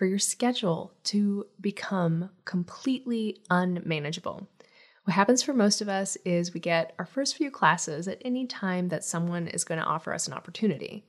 for your schedule to become completely unmanageable. What happens for most of us is we get our first few classes at any time that someone is going to offer us an opportunity.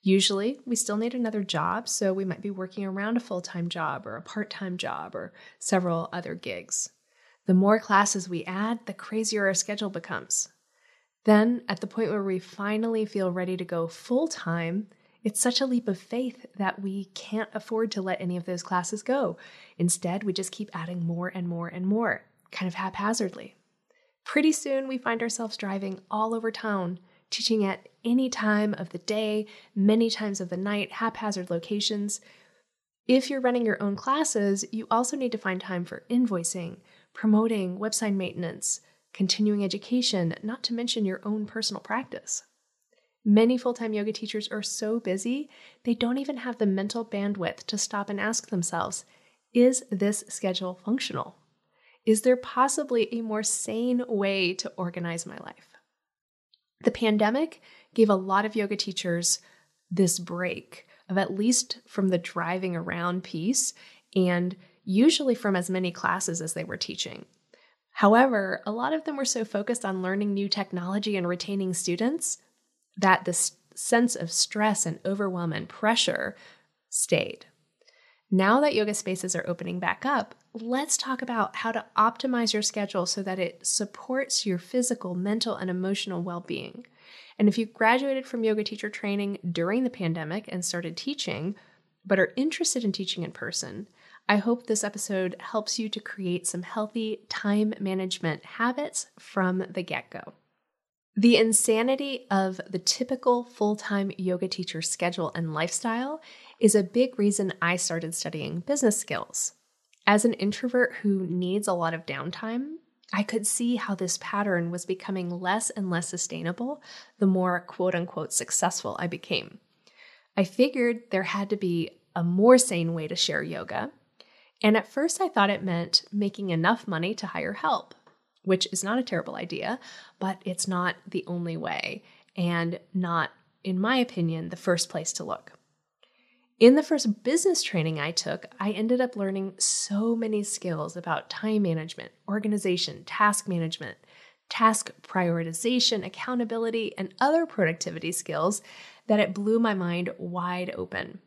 Usually, we still need another job, so we might be working around a full time job or a part time job or several other gigs. The more classes we add, the crazier our schedule becomes. Then, at the point where we finally feel ready to go full time, it's such a leap of faith that we can't afford to let any of those classes go. Instead, we just keep adding more and more and more, kind of haphazardly. Pretty soon, we find ourselves driving all over town, teaching at any time of the day, many times of the night, haphazard locations. If you're running your own classes, you also need to find time for invoicing, promoting, website maintenance, continuing education, not to mention your own personal practice. Many full time yoga teachers are so busy, they don't even have the mental bandwidth to stop and ask themselves Is this schedule functional? Is there possibly a more sane way to organize my life? The pandemic gave a lot of yoga teachers this break of at least from the driving around piece and usually from as many classes as they were teaching. However, a lot of them were so focused on learning new technology and retaining students that the sense of stress and overwhelm and pressure stayed. Now that yoga spaces are opening back up, let's talk about how to optimize your schedule so that it supports your physical, mental, and emotional well being. And if you graduated from yoga teacher training during the pandemic and started teaching, but are interested in teaching in person, I hope this episode helps you to create some healthy time management habits from the get go. The insanity of the typical full time yoga teacher schedule and lifestyle is a big reason I started studying business skills. As an introvert who needs a lot of downtime, I could see how this pattern was becoming less and less sustainable the more quote unquote successful I became. I figured there had to be a more sane way to share yoga. And at first, I thought it meant making enough money to hire help which is not a terrible idea, but it's not the only way and not, in my opinion, the first place to look. In the first business training I took, I ended up learning so many skills about time management, organization, task management, task prioritization, accountability, and other productivity skills that it blew my mind wide open.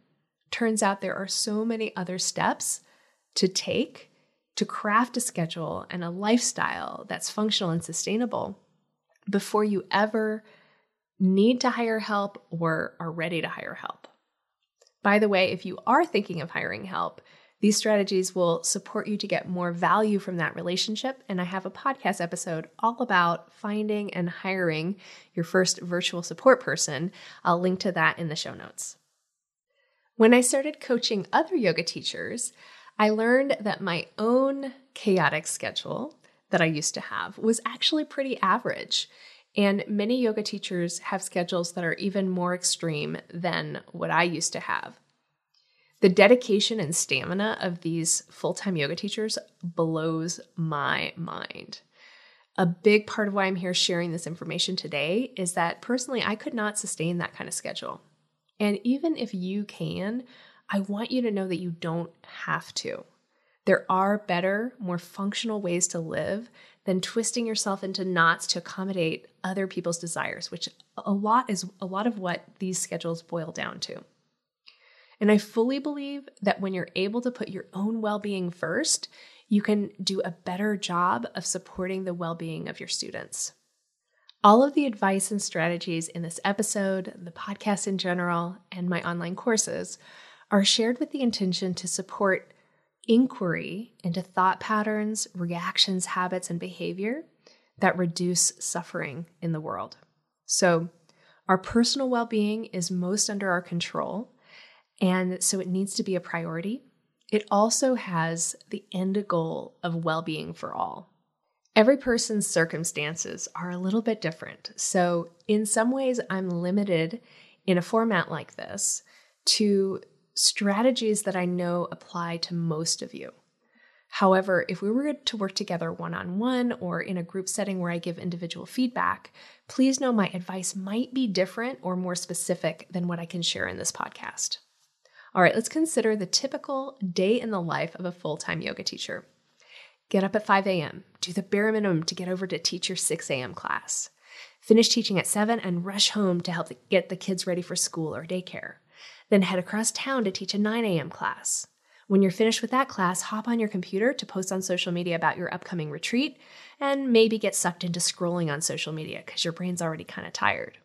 Turns out there are so many other steps to take to craft a schedule and a lifestyle that's functional and sustainable before you ever need to hire help or are ready to hire help. By the way, if you are thinking of hiring help, these strategies will support you to get more value from that relationship. And I have a podcast episode all about finding and hiring your first virtual support person. I'll link to that in the show notes. When I started coaching other yoga teachers, I learned that my own chaotic schedule that I used to have was actually pretty average. And many yoga teachers have schedules that are even more extreme than what I used to have. The dedication and stamina of these full time yoga teachers blows my mind. A big part of why I'm here sharing this information today is that personally, I could not sustain that kind of schedule. And even if you can, I want you to know that you don't have to. There are better, more functional ways to live than twisting yourself into knots to accommodate other people's desires, which a lot is a lot of what these schedules boil down to. And I fully believe that when you're able to put your own well being first, you can do a better job of supporting the well being of your students. All of the advice and strategies in this episode, the podcast in general, and my online courses are shared with the intention to support inquiry into thought patterns, reactions, habits, and behavior that reduce suffering in the world. So, our personal well being is most under our control, and so it needs to be a priority. it also has the end goal of well being for all. Every person's circumstances are a little bit different. So, in some ways, I'm limited in a format like this to strategies that I know apply to most of you. However, if we were to work together one on one or in a group setting where I give individual feedback, please know my advice might be different or more specific than what I can share in this podcast. All right, let's consider the typical day in the life of a full time yoga teacher. Get up at 5 a.m., do the bare minimum to get over to teach your 6 a.m. class. Finish teaching at 7 and rush home to help get the kids ready for school or daycare. Then head across town to teach a 9 a.m. class. When you're finished with that class, hop on your computer to post on social media about your upcoming retreat and maybe get sucked into scrolling on social media because your brain's already kind of tired.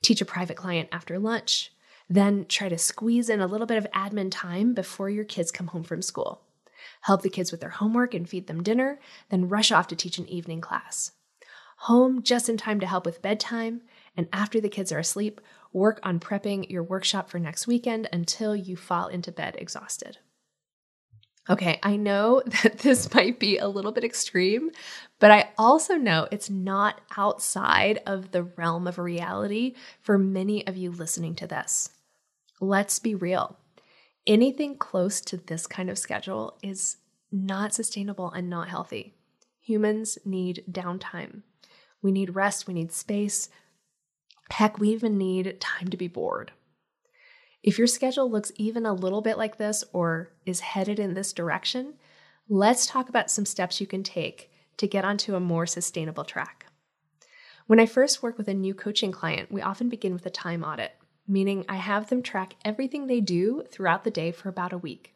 Teach a private client after lunch. Then try to squeeze in a little bit of admin time before your kids come home from school. Help the kids with their homework and feed them dinner, then rush off to teach an evening class. Home just in time to help with bedtime, and after the kids are asleep, work on prepping your workshop for next weekend until you fall into bed exhausted. Okay, I know that this might be a little bit extreme, but I also know it's not outside of the realm of reality for many of you listening to this. Let's be real. Anything close to this kind of schedule is not sustainable and not healthy. Humans need downtime. We need rest, we need space. Heck, we even need time to be bored. If your schedule looks even a little bit like this or is headed in this direction, let's talk about some steps you can take to get onto a more sustainable track. When I first work with a new coaching client, we often begin with a time audit, meaning I have them track everything they do throughout the day for about a week.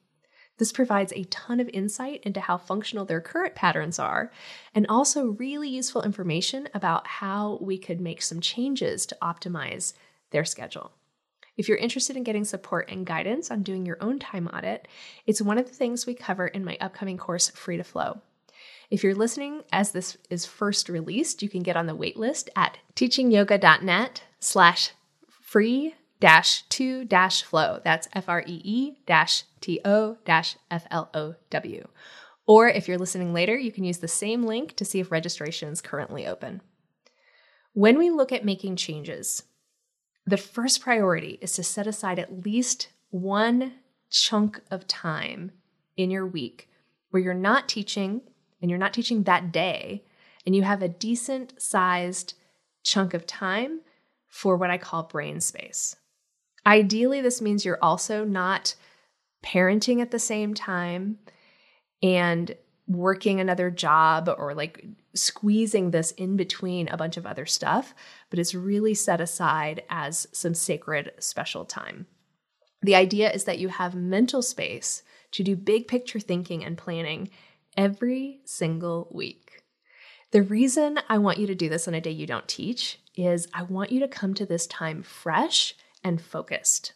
This provides a ton of insight into how functional their current patterns are, and also really useful information about how we could make some changes to optimize their schedule. If you're interested in getting support and guidance on doing your own time audit, it's one of the things we cover in my upcoming course, Free to Flow. If you're listening as this is first released, you can get on the waitlist at teachingyoga.net slash free to dash flow. That's F R E E T O F L O W. Or if you're listening later, you can use the same link to see if registration is currently open. When we look at making changes, the first priority is to set aside at least one chunk of time in your week where you're not teaching and you're not teaching that day, and you have a decent sized chunk of time for what I call brain space. Ideally, this means you're also not parenting at the same time and working another job or like squeezing this in between a bunch of other stuff, but it's really set aside as some sacred special time. The idea is that you have mental space to do big picture thinking and planning every single week. The reason I want you to do this on a day you don't teach is I want you to come to this time fresh and focused.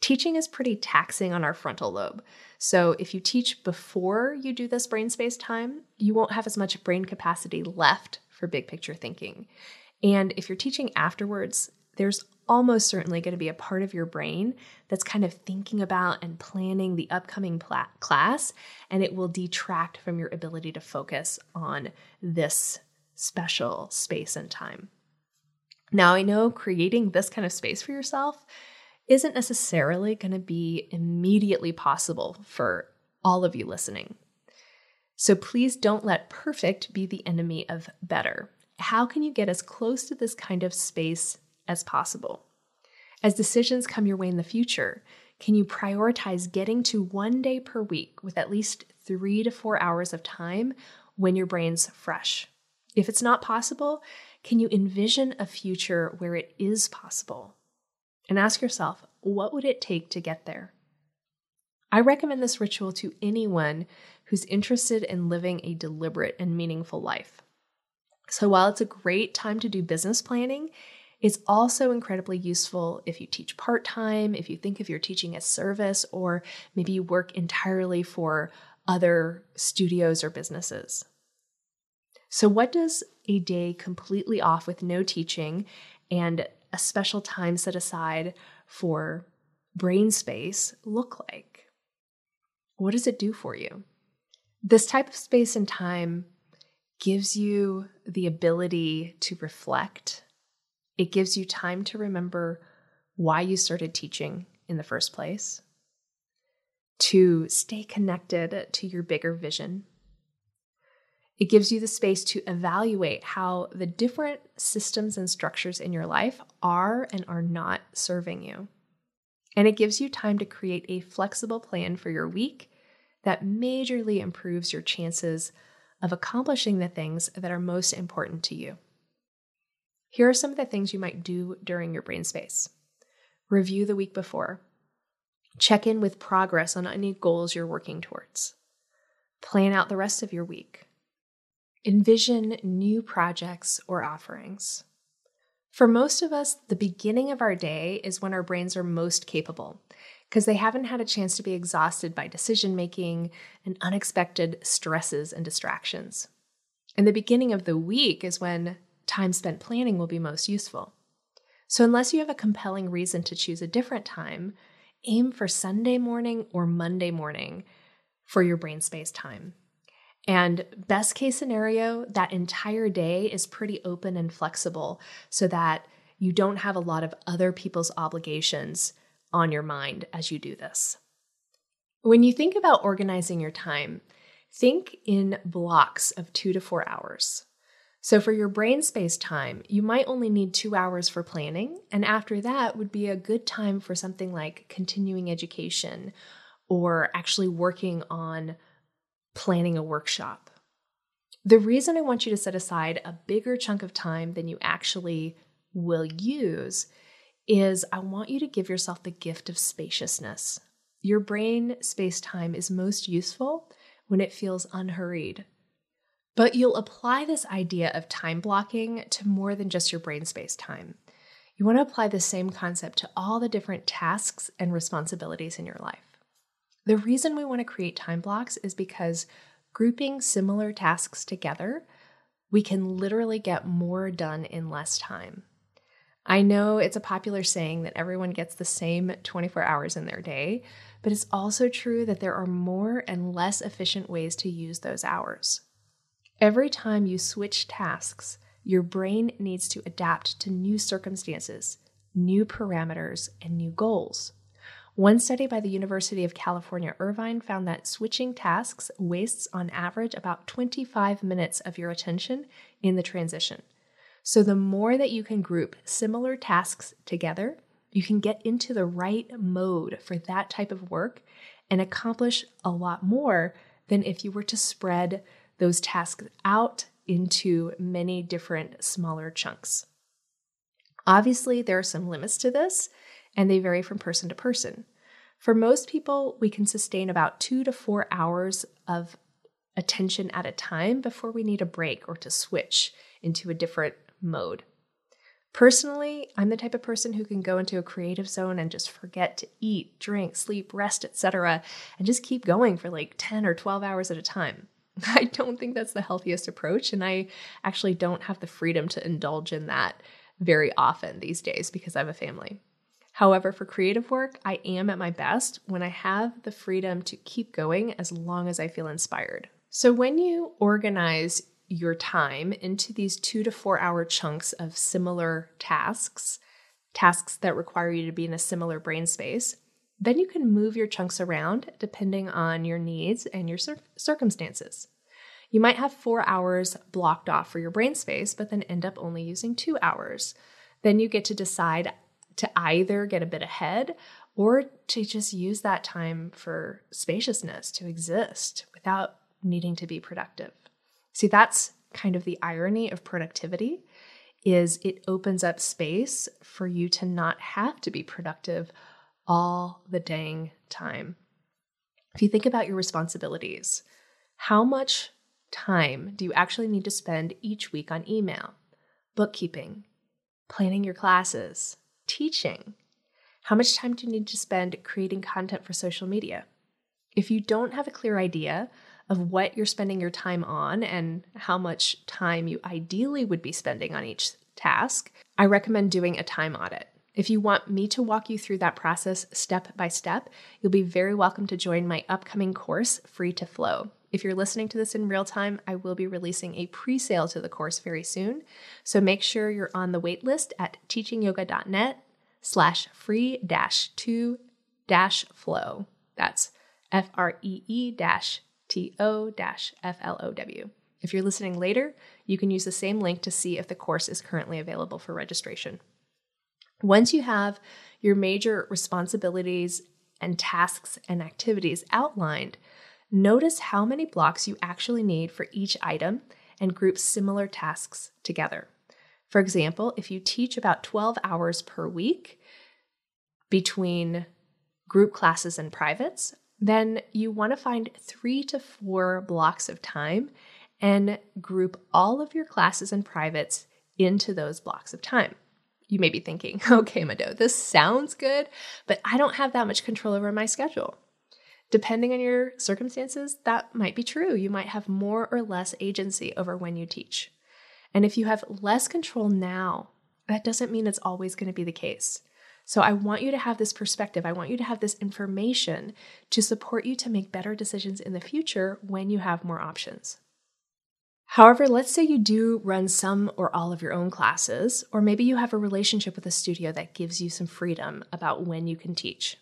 Teaching is pretty taxing on our frontal lobe. So, if you teach before you do this brain space time, you won't have as much brain capacity left for big picture thinking. And if you're teaching afterwards, there's almost certainly going to be a part of your brain that's kind of thinking about and planning the upcoming class, and it will detract from your ability to focus on this special space and time. Now, I know creating this kind of space for yourself isn't necessarily going to be immediately possible for all of you listening. So please don't let perfect be the enemy of better. How can you get as close to this kind of space as possible? As decisions come your way in the future, can you prioritize getting to one day per week with at least three to four hours of time when your brain's fresh? If it's not possible, can you envision a future where it is possible? And ask yourself, what would it take to get there? I recommend this ritual to anyone who's interested in living a deliberate and meaningful life. So while it's a great time to do business planning, it's also incredibly useful if you teach part time, if you think of your teaching as service, or maybe you work entirely for other studios or businesses. So, what does a day completely off with no teaching and a special time set aside for brain space look like? what does it do for you? This type of space and time gives you the ability to reflect. It gives you time to remember why you started teaching in the first place, to stay connected to your bigger vision. It gives you the space to evaluate how the different systems and structures in your life are and are not serving you. And it gives you time to create a flexible plan for your week that majorly improves your chances of accomplishing the things that are most important to you. Here are some of the things you might do during your brain space review the week before, check in with progress on any goals you're working towards, plan out the rest of your week, envision new projects or offerings. For most of us, the beginning of our day is when our brains are most capable because they haven't had a chance to be exhausted by decision making and unexpected stresses and distractions. And the beginning of the week is when time spent planning will be most useful. So, unless you have a compelling reason to choose a different time, aim for Sunday morning or Monday morning for your brain space time. And best case scenario, that entire day is pretty open and flexible so that you don't have a lot of other people's obligations on your mind as you do this. When you think about organizing your time, think in blocks of two to four hours. So, for your brain space time, you might only need two hours for planning, and after that would be a good time for something like continuing education or actually working on planning a workshop. The reason I want you to set aside a bigger chunk of time than you actually will use is I want you to give yourself the gift of spaciousness. Your brain space time is most useful when it feels unhurried. But you'll apply this idea of time blocking to more than just your brain space time. You want to apply the same concept to all the different tasks and responsibilities in your life. The reason we want to create time blocks is because grouping similar tasks together, we can literally get more done in less time. I know it's a popular saying that everyone gets the same 24 hours in their day, but it's also true that there are more and less efficient ways to use those hours. Every time you switch tasks, your brain needs to adapt to new circumstances, new parameters, and new goals. One study by the University of California, Irvine found that switching tasks wastes on average about 25 minutes of your attention in the transition. So, the more that you can group similar tasks together, you can get into the right mode for that type of work and accomplish a lot more than if you were to spread those tasks out into many different smaller chunks. Obviously, there are some limits to this, and they vary from person to person. For most people, we can sustain about two to four hours of attention at a time before we need a break or to switch into a different mode. Personally, I'm the type of person who can go into a creative zone and just forget to eat, drink, sleep, rest, etc., and just keep going for like 10 or 12 hours at a time. I don't think that's the healthiest approach, and I actually don't have the freedom to indulge in that very often these days because I have a family. However, for creative work, I am at my best when I have the freedom to keep going as long as I feel inspired. So, when you organize your time into these two to four hour chunks of similar tasks, tasks that require you to be in a similar brain space, then you can move your chunks around depending on your needs and your cir- circumstances. You might have four hours blocked off for your brain space, but then end up only using two hours. Then you get to decide to either get a bit ahead or to just use that time for spaciousness to exist without needing to be productive. See, that's kind of the irony of productivity is it opens up space for you to not have to be productive all the dang time. If you think about your responsibilities, how much time do you actually need to spend each week on email, bookkeeping, planning your classes, teaching? How much time do you need to spend creating content for social media? If you don't have a clear idea of what you're spending your time on and how much time you ideally would be spending on each task, I recommend doing a time audit. If you want me to walk you through that process step by step, you'll be very welcome to join my upcoming course, Free to Flow. If you're listening to this in real time, I will be releasing a pre sale to the course very soon. So make sure you're on the waitlist at teachingyoga.net slash free dash to dash flow. That's F R E E dash T O dash F L O W. If you're listening later, you can use the same link to see if the course is currently available for registration. Once you have your major responsibilities and tasks and activities outlined, notice how many blocks you actually need for each item and group similar tasks together. For example, if you teach about 12 hours per week between group classes and privates, then you want to find three to four blocks of time and group all of your classes and privates into those blocks of time. You may be thinking, okay, Mado, this sounds good, but I don't have that much control over my schedule. Depending on your circumstances, that might be true. You might have more or less agency over when you teach. And if you have less control now, that doesn't mean it's always going to be the case. So I want you to have this perspective. I want you to have this information to support you to make better decisions in the future when you have more options. However, let's say you do run some or all of your own classes, or maybe you have a relationship with a studio that gives you some freedom about when you can teach.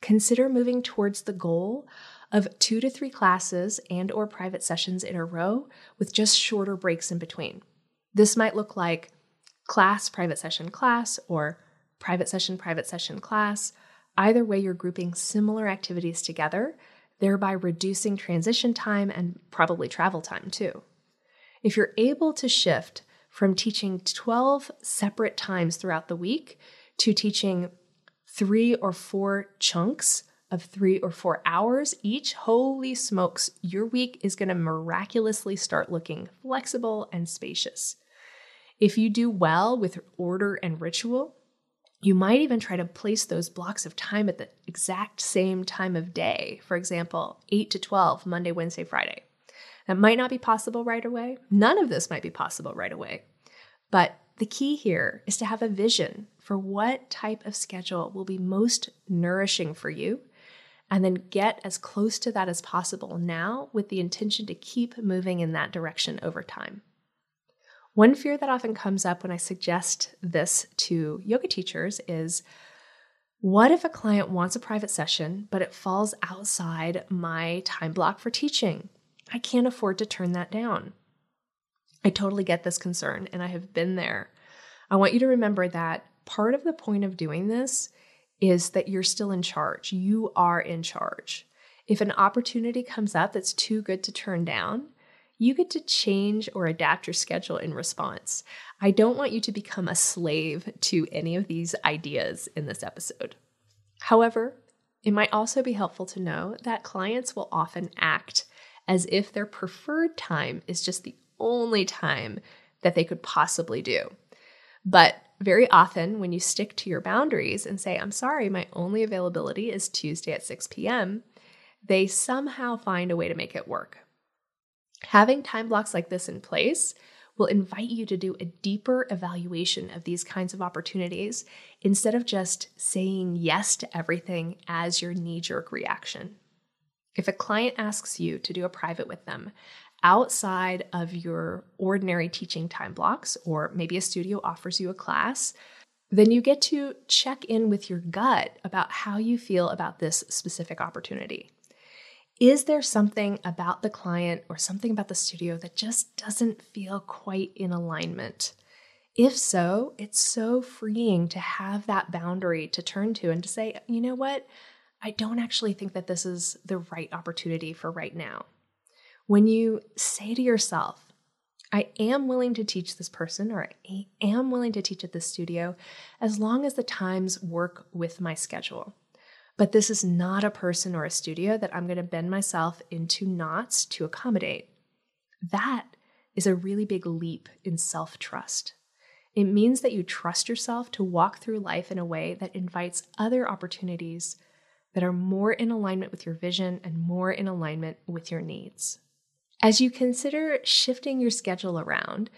Consider moving towards the goal of 2 to 3 classes and or private sessions in a row with just shorter breaks in between. This might look like class private session class or private session private session class. Either way you're grouping similar activities together, thereby reducing transition time and probably travel time too. If you're able to shift from teaching 12 separate times throughout the week to teaching three or four chunks of three or four hours each, holy smokes, your week is going to miraculously start looking flexible and spacious. If you do well with order and ritual, you might even try to place those blocks of time at the exact same time of day. For example, 8 to 12, Monday, Wednesday, Friday. That might not be possible right away. None of this might be possible right away. But the key here is to have a vision for what type of schedule will be most nourishing for you, and then get as close to that as possible now with the intention to keep moving in that direction over time. One fear that often comes up when I suggest this to yoga teachers is what if a client wants a private session, but it falls outside my time block for teaching? I can't afford to turn that down. I totally get this concern and I have been there. I want you to remember that part of the point of doing this is that you're still in charge. You are in charge. If an opportunity comes up that's too good to turn down, you get to change or adapt your schedule in response. I don't want you to become a slave to any of these ideas in this episode. However, it might also be helpful to know that clients will often act as if their preferred time is just the only time that they could possibly do. But very often, when you stick to your boundaries and say, I'm sorry, my only availability is Tuesday at 6 p.m., they somehow find a way to make it work. Having time blocks like this in place will invite you to do a deeper evaluation of these kinds of opportunities instead of just saying yes to everything as your knee jerk reaction. If a client asks you to do a private with them outside of your ordinary teaching time blocks, or maybe a studio offers you a class, then you get to check in with your gut about how you feel about this specific opportunity. Is there something about the client or something about the studio that just doesn't feel quite in alignment? If so, it's so freeing to have that boundary to turn to and to say, you know what? I don't actually think that this is the right opportunity for right now. When you say to yourself, I am willing to teach this person, or I am willing to teach at this studio as long as the times work with my schedule. But this is not a person or a studio that I'm going to bend myself into knots to accommodate. That is a really big leap in self trust. It means that you trust yourself to walk through life in a way that invites other opportunities that are more in alignment with your vision and more in alignment with your needs. As you consider shifting your schedule around,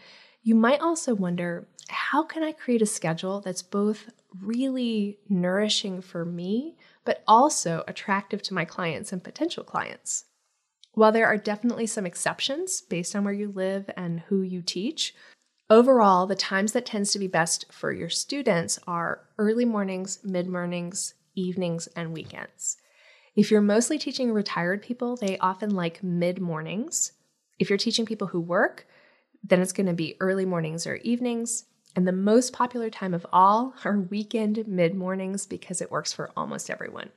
you might also wonder how can I create a schedule that's both really nourishing for me, but also attractive to my clients and potential clients. While there are definitely some exceptions based on where you live and who you teach, overall, the times that tends to be best for your students are early mornings, mid mornings, evenings, and weekends. If you're mostly teaching retired people, they often like mid mornings. If you're teaching people who work, then it's going to be early mornings or evenings. And the most popular time of all are weekend mid mornings because it works for almost everyone.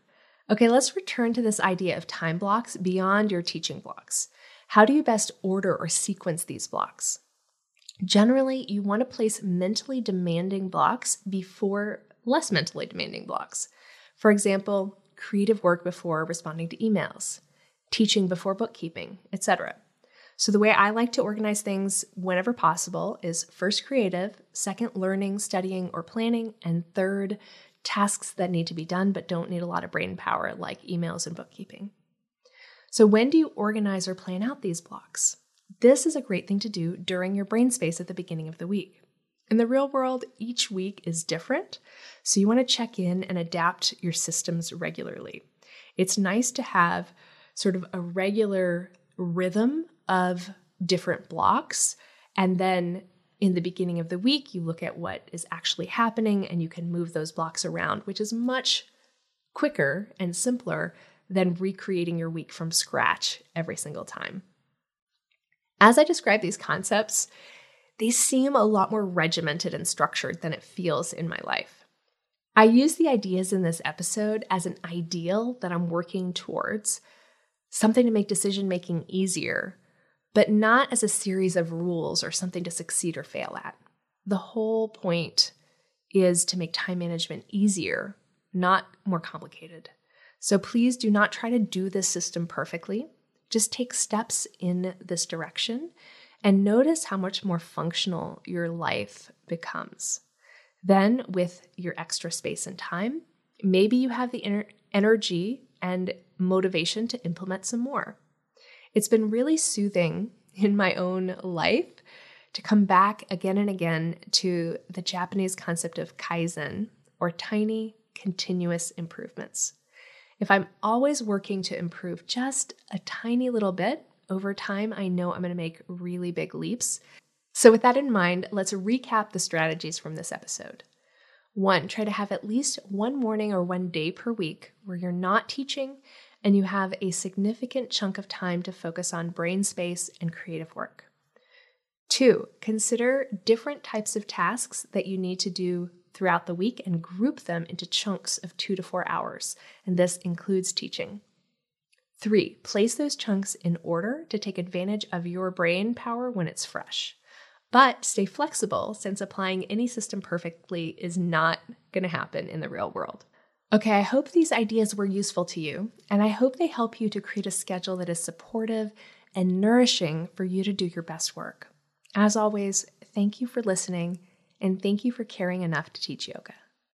Okay, let's return to this idea of time blocks beyond your teaching blocks. How do you best order or sequence these blocks? Generally, you want to place mentally demanding blocks before less mentally demanding blocks. For example, creative work before responding to emails, teaching before bookkeeping, etc. So, the way I like to organize things whenever possible is first creative, second learning, studying, or planning, and third tasks that need to be done but don't need a lot of brain power, like emails and bookkeeping. So, when do you organize or plan out these blocks? This is a great thing to do during your brain space at the beginning of the week. In the real world, each week is different, so you want to check in and adapt your systems regularly. It's nice to have sort of a regular rhythm of different blocks, and then in the beginning of the week, you look at what is actually happening and you can move those blocks around, which is much quicker and simpler than recreating your week from scratch every single time. As I describe these concepts, they seem a lot more regimented and structured than it feels in my life. I use the ideas in this episode as an ideal that I'm working towards, something to make decision making easier but not as a series of rules or something to succeed or fail at. The whole point is to make time management easier, not more complicated. So please do not try to do this system perfectly. Just take steps in this direction and notice how much more functional your life becomes. Then, with your extra space and time, maybe you have the energy and motivation to implement some more. It's been really soothing in my own life to come back again and again to the Japanese concept of kaizen or tiny continuous improvements. If I'm always working to improve just a tiny little bit over time, I know I'm going to make really big leaps. So, with that in mind, let's recap the strategies from this episode. One, try to have at least one morning or one day per week where you're not teaching and you have a significant chunk of time to focus on brain space and creative work. Two, consider different types of tasks that you need to do throughout the week and group them into chunks of two to four hours, and this includes teaching. Three, place those chunks in order to take advantage of your brain power when it's fresh. But stay flexible since applying any system perfectly is not going to happen in the real world. Okay, I hope these ideas were useful to you, and I hope they help you to create a schedule that is supportive and nourishing for you to do your best work. As always, thank you for listening, and thank you for caring enough to teach yoga.